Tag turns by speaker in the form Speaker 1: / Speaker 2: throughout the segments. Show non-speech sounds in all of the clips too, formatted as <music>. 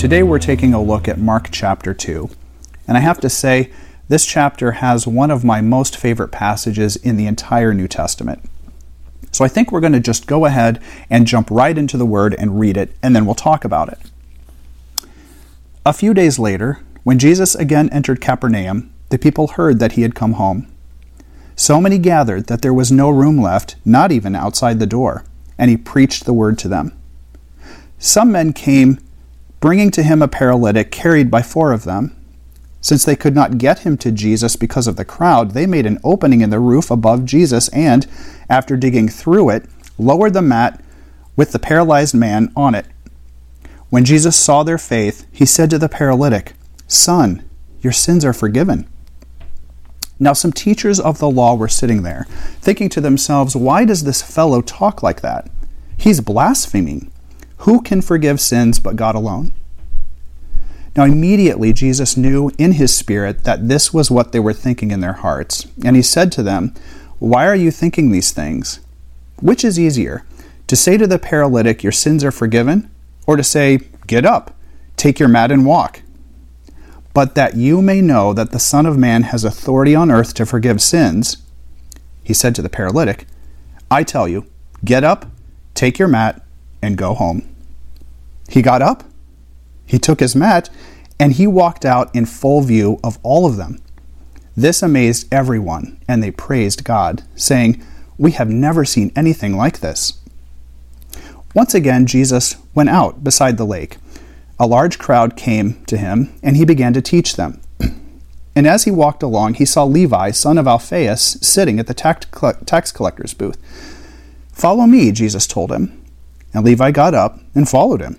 Speaker 1: Today we're taking a look at Mark chapter 2. And I have to say, this chapter has one of my most favorite passages in the entire New Testament. So I think we're going to just go ahead and jump right into the Word and read it, and then we'll talk about it. A few days later, when Jesus again entered Capernaum, the people heard that he had come home. So many gathered that there was no room left, not even outside the door, and he preached the word to them. Some men came, bringing to him a paralytic carried by four of them. Since they could not get him to Jesus because of the crowd, they made an opening in the roof above Jesus and, after digging through it, lowered the mat with the paralyzed man on it. When Jesus saw their faith, he said to the paralytic, Son, your sins are forgiven. Now, some teachers of the law were sitting there, thinking to themselves, Why does this fellow talk like that? He's blaspheming. Who can forgive sins but God alone? Now, immediately Jesus knew in his spirit that this was what they were thinking in their hearts. And he said to them, Why are you thinking these things? Which is easier, to say to the paralytic, Your sins are forgiven, or to say, Get up, take your mat and walk? But that you may know that the Son of Man has authority on earth to forgive sins, he said to the paralytic, I tell you, get up, take your mat, and go home. He got up he took his mat and he walked out in full view of all of them. This amazed everyone, and they praised God, saying, We have never seen anything like this. Once again, Jesus went out beside the lake. A large crowd came to him, and he began to teach them. <clears throat> And as he walked along, he saw Levi, son of Alphaeus, sitting at the tax collector's booth. Follow me, Jesus told him. And Levi got up and followed him.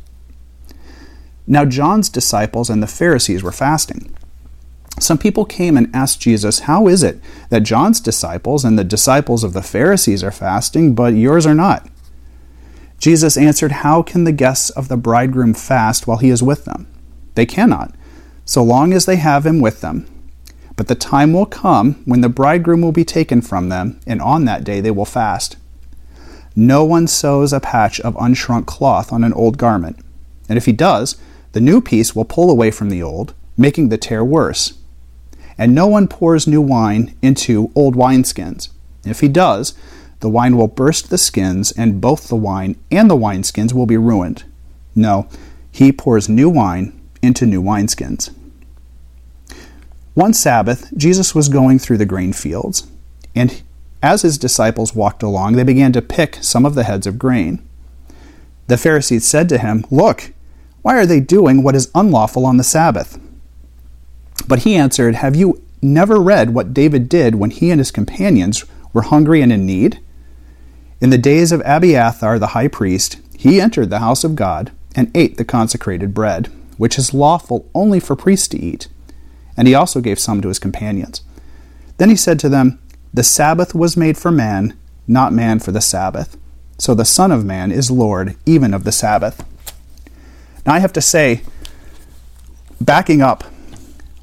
Speaker 1: Now, John's disciples and the Pharisees were fasting. Some people came and asked Jesus, How is it that John's disciples and the disciples of the Pharisees are fasting, but yours are not? Jesus answered, How can the guests of the bridegroom fast while he is with them? They cannot, so long as they have him with them. But the time will come when the bridegroom will be taken from them, and on that day they will fast. No one sews a patch of unshrunk cloth on an old garment, and if he does, the new piece will pull away from the old, making the tear worse. And no one pours new wine into old wineskins. If he does, the wine will burst the skins, and both the wine and the wineskins will be ruined. No, he pours new wine into new wineskins. One Sabbath, Jesus was going through the grain fields, and as his disciples walked along, they began to pick some of the heads of grain. The Pharisees said to him, Look, why are they doing what is unlawful on the Sabbath? But he answered, Have you never read what David did when he and his companions were hungry and in need? In the days of Abiathar the high priest, he entered the house of God and ate the consecrated bread, which is lawful only for priests to eat. And he also gave some to his companions. Then he said to them, The Sabbath was made for man, not man for the Sabbath. So the Son of Man is Lord even of the Sabbath. Now, I have to say, backing up,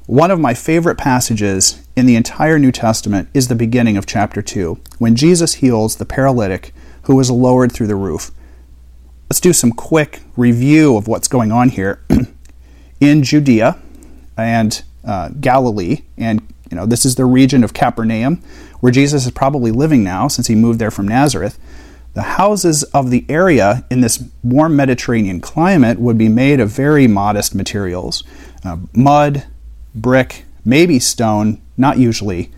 Speaker 1: one of my favorite passages in the entire New Testament is the beginning of chapter 2, when Jesus heals the paralytic who was lowered through the roof. Let's do some quick review of what's going on here. <clears throat> in Judea and uh, Galilee, and you know this is the region of Capernaum, where Jesus is probably living now, since he moved there from Nazareth. The houses of the area in this warm Mediterranean climate would be made of very modest materials uh, mud, brick, maybe stone, not usually,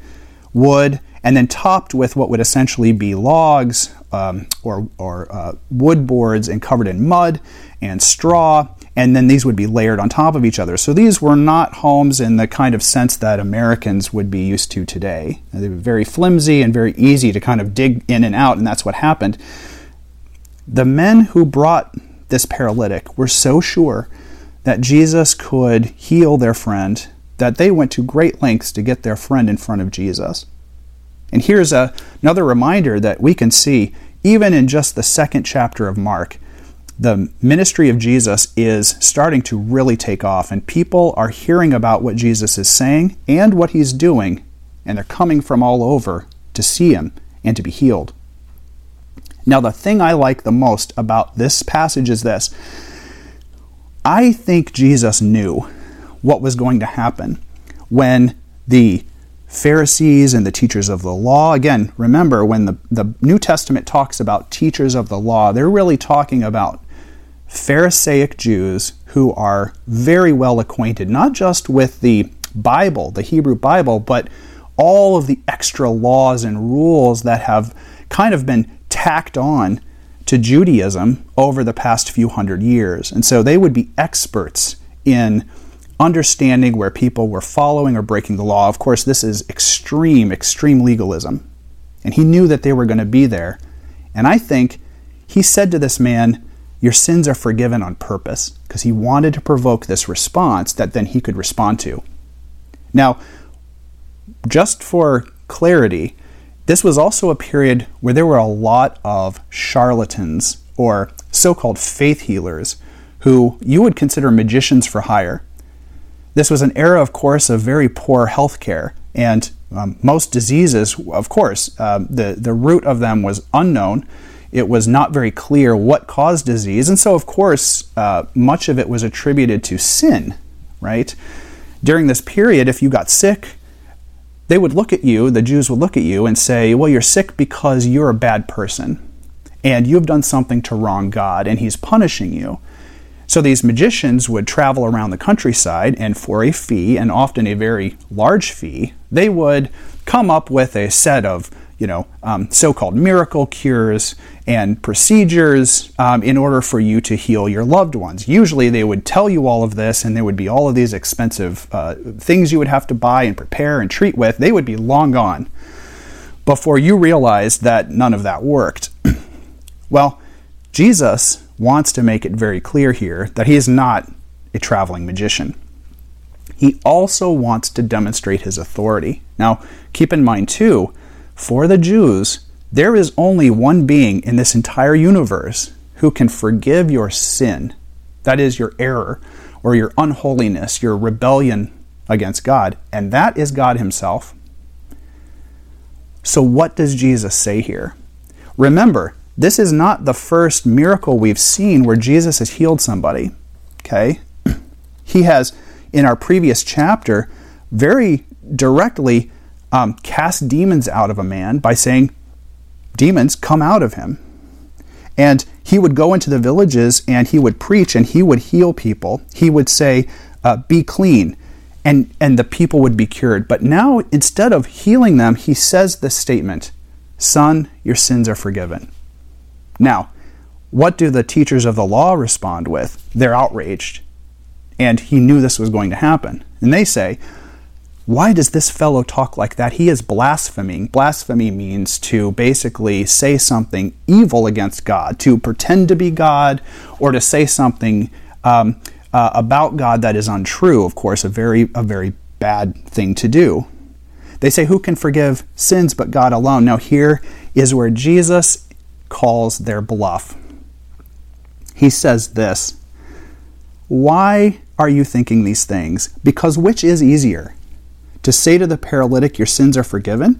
Speaker 1: wood, and then topped with what would essentially be logs um, or, or uh, wood boards and covered in mud and straw and then these would be layered on top of each other. So these were not homes in the kind of sense that Americans would be used to today. They were very flimsy and very easy to kind of dig in and out, and that's what happened. The men who brought this paralytic were so sure that Jesus could heal their friend, that they went to great lengths to get their friend in front of Jesus. And here's a, another reminder that we can see, even in just the second chapter of Mark, the ministry of Jesus is starting to really take off, and people are hearing about what Jesus is saying and what he's doing, and they're coming from all over to see him and to be healed. Now, the thing I like the most about this passage is this I think Jesus knew what was going to happen when the Pharisees and the teachers of the law. Again, remember when the, the New Testament talks about teachers of the law, they're really talking about Pharisaic Jews who are very well acquainted, not just with the Bible, the Hebrew Bible, but all of the extra laws and rules that have kind of been tacked on to Judaism over the past few hundred years. And so they would be experts in understanding where people were following or breaking the law. Of course, this is extreme, extreme legalism. And he knew that they were going to be there. And I think he said to this man, your sins are forgiven on purpose because he wanted to provoke this response that then he could respond to. Now, just for clarity, this was also a period where there were a lot of charlatans or so called faith healers who you would consider magicians for hire. This was an era, of course, of very poor health care, and um, most diseases, of course, uh, the, the root of them was unknown it was not very clear what caused disease. And so, of course, uh, much of it was attributed to sin, right? During this period, if you got sick, they would look at you, the Jews would look at you and say, Well, you're sick because you're a bad person and you've done something to wrong God and He's punishing you. So these magicians would travel around the countryside and for a fee, and often a very large fee, they would come up with a set of you know, um, so-called miracle cures and procedures um, in order for you to heal your loved ones. Usually, they would tell you all of this, and there would be all of these expensive uh, things you would have to buy and prepare and treat with. They would be long gone before you realized that none of that worked. <clears throat> well, Jesus wants to make it very clear here that he is not a traveling magician. He also wants to demonstrate his authority. Now, keep in mind, too, for the Jews, there is only one being in this entire universe who can forgive your sin, that is, your error or your unholiness, your rebellion against God, and that is God Himself. So, what does Jesus say here? Remember, this is not the first miracle we've seen where Jesus has healed somebody. Okay? <clears throat> He has, in our previous chapter, very directly um, cast demons out of a man by saying, Demons, come out of him. And he would go into the villages and he would preach and he would heal people. He would say, uh, Be clean. And, and the people would be cured. But now, instead of healing them, he says this statement Son, your sins are forgiven. Now, what do the teachers of the law respond with? They're outraged. And he knew this was going to happen. And they say, why does this fellow talk like that? He is blaspheming. Blasphemy means to basically say something evil against God, to pretend to be God, or to say something um, uh, about God that is untrue. Of course, a very, a very bad thing to do. They say, Who can forgive sins but God alone? Now, here is where Jesus calls their bluff. He says this Why are you thinking these things? Because which is easier? To say to the paralytic, Your sins are forgiven,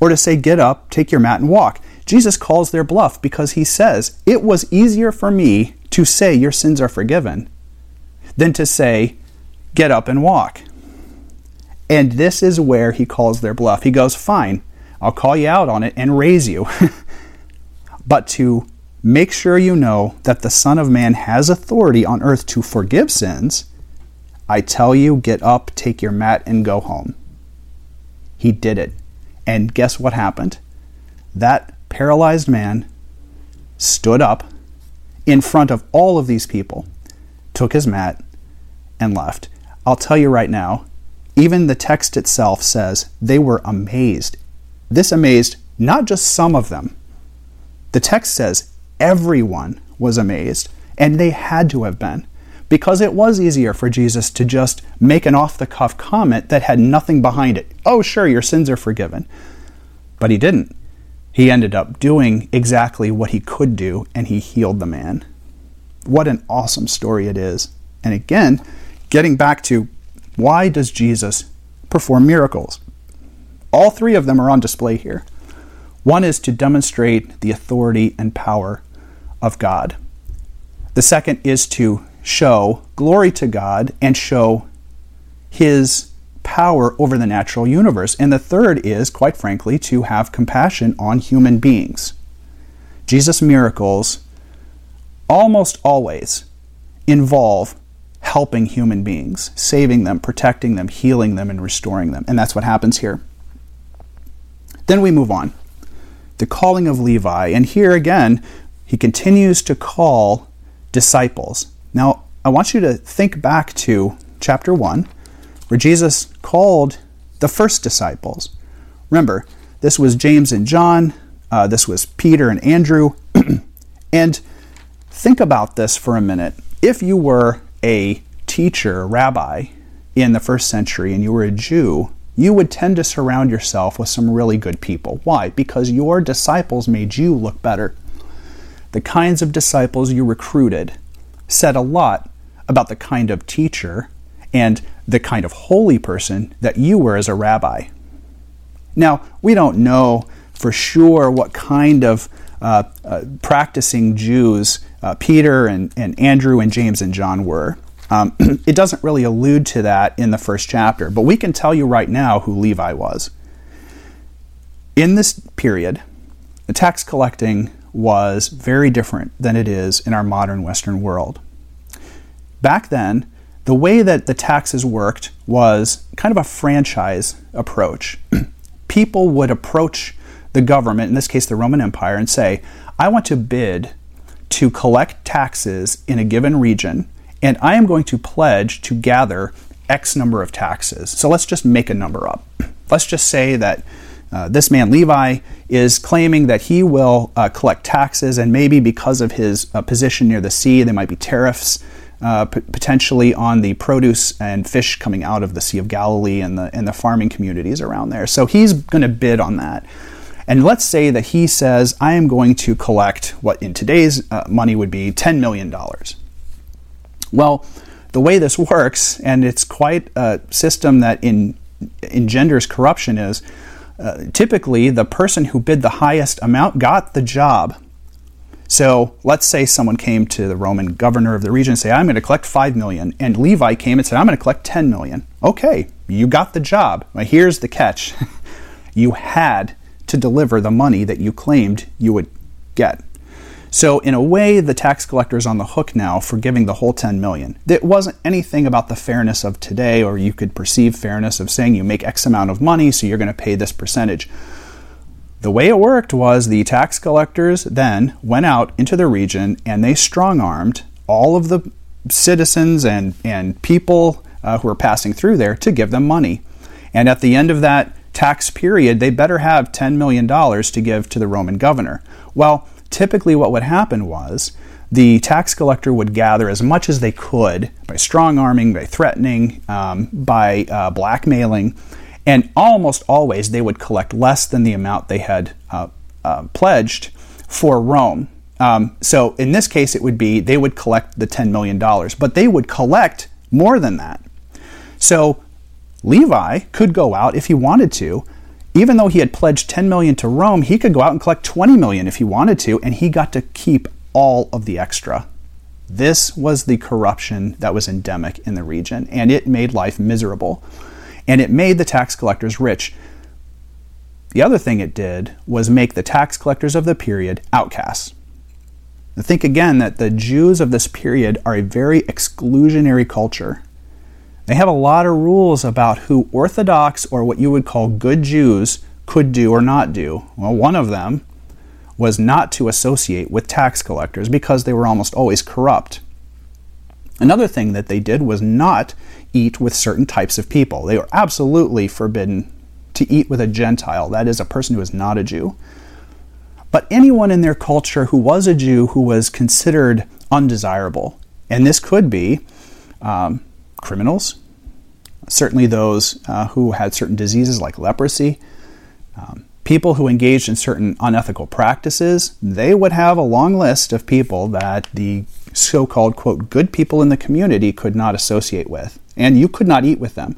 Speaker 1: or to say, Get up, take your mat, and walk. Jesus calls their bluff because he says, It was easier for me to say, Your sins are forgiven, than to say, Get up and walk. And this is where he calls their bluff. He goes, Fine, I'll call you out on it and raise you. <laughs> but to make sure you know that the Son of Man has authority on earth to forgive sins, I tell you, get up, take your mat, and go home. He did it. And guess what happened? That paralyzed man stood up in front of all of these people, took his mat, and left. I'll tell you right now, even the text itself says they were amazed. This amazed not just some of them. The text says everyone was amazed, and they had to have been because it was easier for Jesus to just make an off the cuff comment that had nothing behind it. Oh, sure, your sins are forgiven. But he didn't. He ended up doing exactly what he could do, and he healed the man. What an awesome story it is. And again, getting back to why does Jesus perform miracles? All three of them are on display here. One is to demonstrate the authority and power of God. The second is to show glory to God and show his power over the natural universe. And the third is, quite frankly, to have compassion on human beings. Jesus' miracles almost always involve helping human beings, saving them, protecting them, healing them, and restoring them. And that's what happens here. Then we move on. The calling of Levi. And here again, he continues to call disciples. Now, I want you to think back to chapter 1, where Jesus called the first disciples. Remember, this was James and John, uh, this was Peter and Andrew. <clears throat> and think about this for a minute. If you were a teacher, rabbi in the first century, and you were a Jew, you would tend to surround yourself with some really good people. Why? Because your disciples made you look better. The kinds of disciples you recruited said a lot about the kind of teacher and the kind of holy person that you were as a rabbi. Now, we don't know for sure what kind of uh, uh, practicing Jews uh, Peter and, and Andrew and James and John were. Um, <clears throat> it doesn't really allude to that in the first chapter, but we can tell you right now who Levi was. In this period, the tax collecting was very different than it is in our modern Western world. Back then, the way that the taxes worked was kind of a franchise approach. <clears throat> People would approach the government, in this case the Roman Empire, and say, I want to bid to collect taxes in a given region, and I am going to pledge to gather X number of taxes. So let's just make a number up. <clears throat> Let's just say that uh, this man Levi is claiming that he will uh, collect taxes, and maybe because of his uh, position near the sea, there might be tariffs uh, p- potentially on the produce and fish coming out of the Sea of Galilee and the and the farming communities around there. So he's going to bid on that. And let's say that he says, I am going to collect what in today's uh, money would be $10 million. Well, the way this works, and it's quite a system that in, engenders corruption, is uh, typically the person who bid the highest amount got the job. So let's say someone came to the Roman governor of the region and say, I'm going to collect 5 million. And Levi came and said, I'm going to collect 10 million. Okay, you got the job. Here's the catch. <laughs> you had to deliver the money that you claimed you would get. So, in a way, the tax collector is on the hook now for giving the whole 10 million. It wasn't anything about the fairness of today, or you could perceive fairness of saying you make X amount of money, so you're going to pay this percentage. The way it worked was the tax collectors then went out into the region and they strong armed all of the citizens and, and people uh, who were passing through there to give them money. And at the end of that tax period, they better have $10 million to give to the Roman governor. Well, typically what would happen was the tax collector would gather as much as they could by strong arming, by threatening, um, by uh, blackmailing, and almost always they would collect less than the amount they had uh, uh, pledged for Rome. Um, so in this case, it would be they would collect the $10 million, but they would collect more than that. So Levi could go out if he wanted to. Even though he had pledged 10 million to Rome, he could go out and collect 20 million if he wanted to, and he got to keep all of the extra. This was the corruption that was endemic in the region, and it made life miserable. And it made the tax collectors rich. The other thing it did was make the tax collectors of the period outcasts. think again that the Jews of this period are a very exclusionary culture. They have a lot of rules about who Orthodox or what you would call good Jews could do or not do. Well, one of them was not to associate with tax collectors because they were almost always corrupt. Another thing that they did was not eat with certain types of people. They were absolutely forbidden to eat with a Gentile, that is, a person who is not a Jew. But anyone in their culture who was a Jew who was considered undesirable, And this could be um, criminals, certainly those uh, who had certain diseases like leprosy, um, people who engaged in certain unethical practices. They would have a long list of people that the so called, quote, good people in the community could not associate with. And you could not eat with them.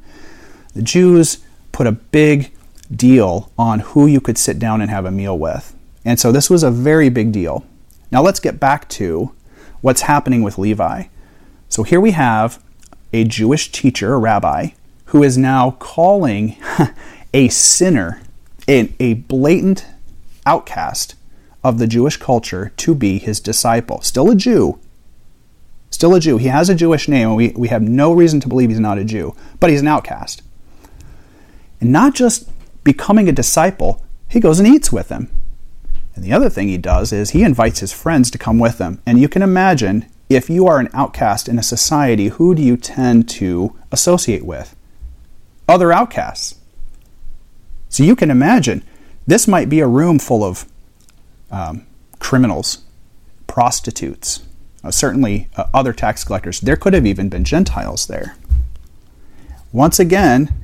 Speaker 1: The Jews put a big deal on who you could sit down and have a meal with. And so this was a very big deal. Now let's get back to what's happening with Levi. So here we have a Jewish teacher, a rabbi, who is now calling <laughs> a sinner, a, blatant outcast of the Jewish culture, to be his disciple. Still a Jew. Still a Jew. He has a Jewish name, and we, we have no reason to believe he's not a Jew, but he's an outcast. And not just becoming a disciple, he goes and eats with him. And the other thing he does is he invites his friends to come with him. And you can imagine if you are an outcast in a society, who do you tend to associate with? Other outcasts. So you can imagine this might be a room full of um, criminals, prostitutes, uh, certainly uh, other tax collectors. There could have even been Gentiles there. Once again,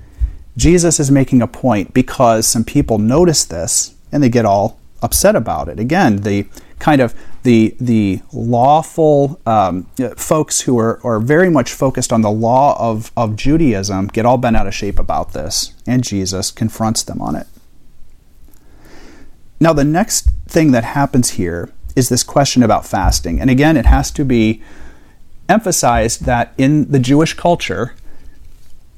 Speaker 1: Jesus is making a point because some people notice this and they get all upset about it. Again, the kind of the the lawful um, folks who are, are very much focused on the law of, of Judaism get all bent out of shape about this, and Jesus confronts them on it. Now, the next thing that happens here is this question about fasting. And again, it has to be emphasized that in the Jewish culture,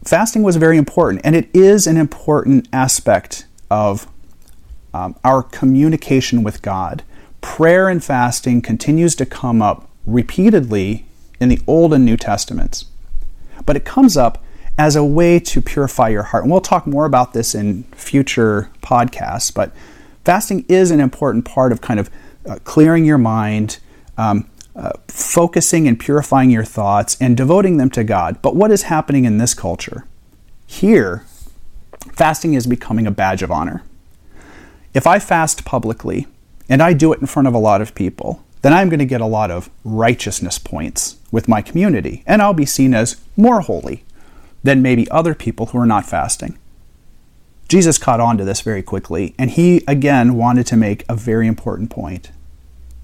Speaker 1: fasting was very important, and it is an important aspect of um, our communication with God. Prayer and fasting continues to come up repeatedly in the Old and New Testaments, but it comes up as a way to purify your heart. And we'll talk more about this in future podcasts, but fasting is an important part of kind of uh, clearing your mind. Um, uh, focusing and purifying your thoughts and devoting them to God. But what is happening in this culture? Here, fasting is becoming a badge of honor. If I fast publicly and I do it in front of a lot of people, then I'm going to get a lot of righteousness points with my community, and I'll be seen as more holy than maybe other people who are not fasting. Jesus caught on to this very quickly, and he again wanted to make a very important point.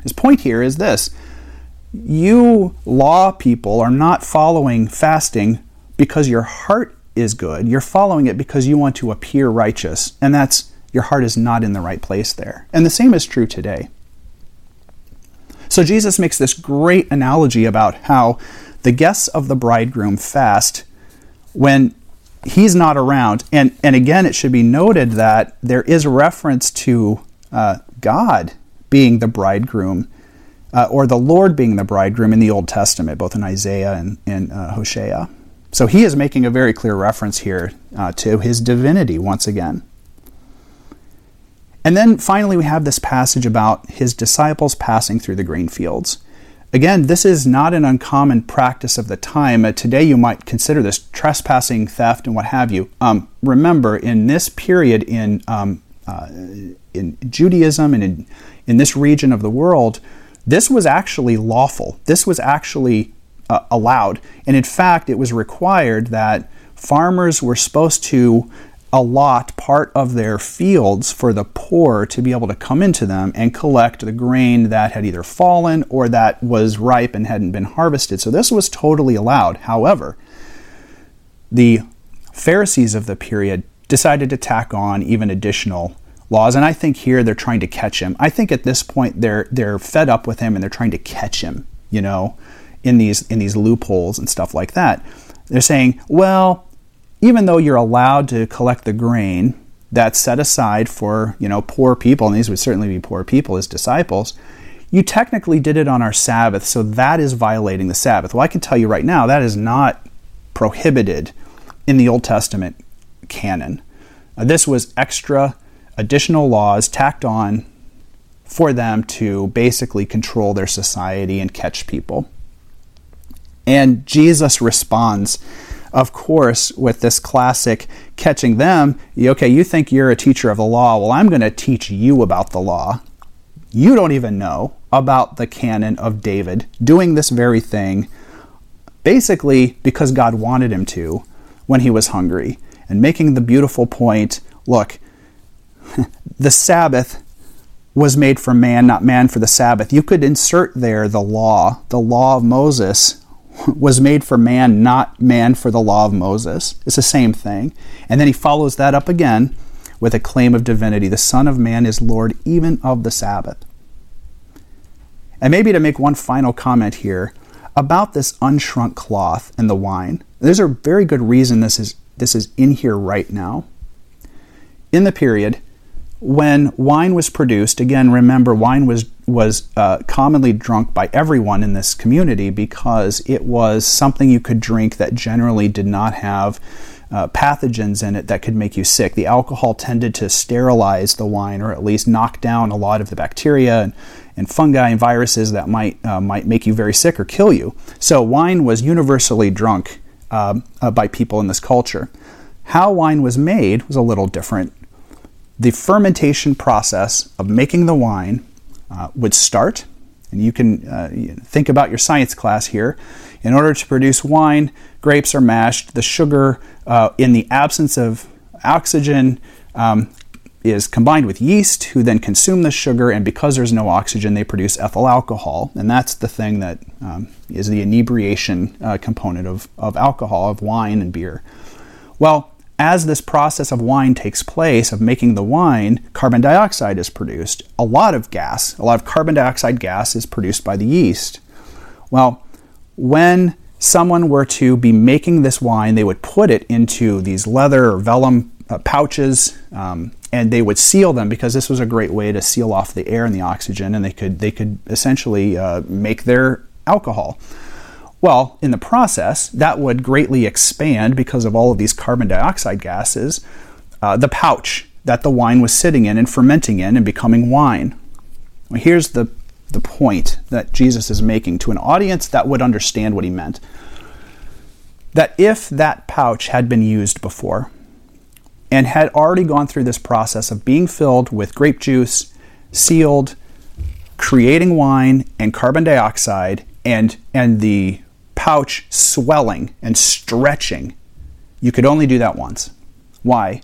Speaker 1: His point here is this you law people are not following fasting because your heart is good. You're following it because you want to appear righteous, and that's your heart is not in the right place there. And the same is true today. So Jesus makes this great analogy about how the guests of the bridegroom fast when he's not around. And, and again, it should be noted that there is reference to uh, God being the bridegroom uh, or the Lord being the bridegroom in the Old Testament, both in Isaiah and in uh, Hosea. So he is making a very clear reference here uh, to his divinity once again. And then finally, we have this passage about his disciples passing through the grain fields. Again, this is not an uncommon practice of the time. Uh, today, you might consider this trespassing, theft, and what have you. Um, remember, in this period in um, uh, in Judaism and in, in this region of the world, this was actually lawful. This was actually uh, allowed. And in fact, it was required that farmers were supposed to allot part of their fields for the poor to be able to come into them and collect the grain that had either fallen or that was ripe and hadn't been harvested. So this was totally allowed. However, the Pharisees of the period decided to tack on even additional laws. And I think here they're trying to catch him. I think at this point they're they're fed up with him and they're trying to catch him, you know, in these in these loopholes and stuff like that. They're saying, well, even though you're allowed to collect the grain that's set aside for, you know, poor people, and these would certainly be poor people as disciples, you technically did it on our Sabbath, so that is violating the Sabbath. Well, I can tell you right now that is not prohibited in the Old Testament canon. Uh, this was extra additional laws tacked on for them to basically control their society and catch people. And Jesus responds, of course, with this classic catching them. Okay, you think you're a teacher of the law. Well, I'm going to teach you about the law. You don't even know about the canon of David doing this very thing basically because God wanted him to when he was hungry, and making the beautiful point look, <laughs> the Sabbath was made for man, not man for the Sabbath. You could insert there the law. The law of Moses was made for man, not man for the law of Moses. It's the same thing. And then he follows that up again with a claim of divinity. The Son of Man is Lord even of the Sabbath. And maybe to make one final comment here about this unshrunk cloth and the wine. There's a very good reason this is this is in here right now. In the period, when wine was produced, again, remember, wine was, was uh, commonly drunk by everyone in this community because it was something you could drink that generally did not have uh, pathogens in it that could make you sick. The alcohol tended to sterilize the wine or at least knock down a lot of the bacteria and, and fungi and viruses that might, uh, might make you very sick or kill you. So, wine was universally drunk um, uh, by people in this culture. How wine was made was a little different the fermentation process of making the wine uh, would start. And you can uh, think about your science class here. In order to produce wine, grapes are mashed. The sugar, uh, in the absence of oxygen, um, is combined with yeast, who then consume the sugar, and because there's no oxygen, they produce ethyl alcohol. And that's the thing that um, is the inebriation uh, component of, of alcohol, of wine and beer. Well, as this process of wine takes place, of making the wine, carbon dioxide is produced. A lot of gas, a lot of carbon dioxide gas is produced by the yeast. Well, when someone were to be making this wine, they would put it into these leather or vellum uh, pouches um, and they would seal them because this was a great way to seal off the air and the oxygen and they could, they could essentially uh, make their alcohol. Well, in the process, that would greatly expand because of all of these carbon dioxide gases, uh, the pouch that the wine was sitting in and fermenting in and becoming wine. Well, here's the, the point that Jesus is making to an audience that would understand what he meant. That if that pouch had been used before and had already gone through this process of being filled with grape juice, sealed, creating wine and carbon dioxide, and, and the pouch swelling and stretching, you could only do that once. Why?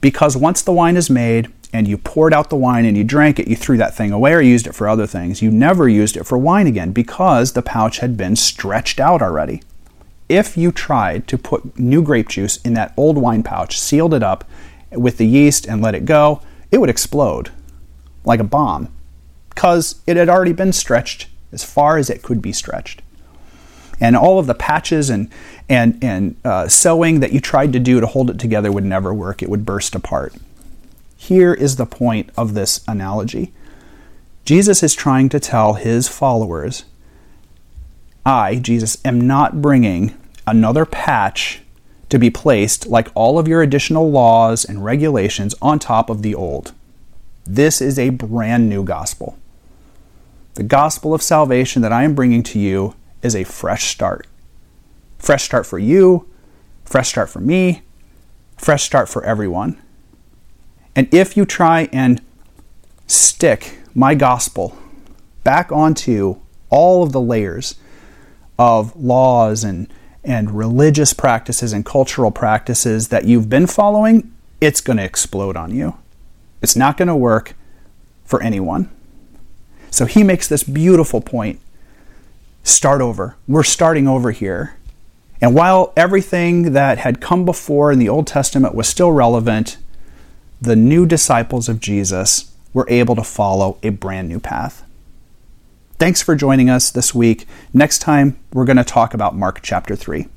Speaker 1: Because once the wine is made and you poured out the wine and you drank it, you threw that thing away or used it for other things. You never used it for wine again because the pouch had been stretched out already. If you tried to put new grape juice in that old wine pouch, sealed it up with the yeast, and let it go, it would explode like a bomb because it had already been stretched as far as it could be stretched and all of the patches and and and uh, sewing that you tried to do to hold it together would never work. It would burst apart. Here is the point of this analogy. Jesus is trying to tell his followers, I, Jesus, am not bringing another patch to be placed like all of your additional laws and regulations on top of the old. This is a brand new gospel. The gospel of salvation that I am bringing to you is a fresh start. Fresh start for you, fresh start for me, fresh start for everyone. And if you try and stick my gospel back onto all of the layers of laws and, and religious practices and cultural practices that you've been following, it's going to explode on you. It's not going to work for anyone. So he makes this beautiful point start over. We're starting over here. And while everything that had come before in the Old Testament was still relevant, the new disciples of Jesus were able to follow a brand new path. Thanks for joining us this week. Next time, we're going to talk about Mark chapter 3.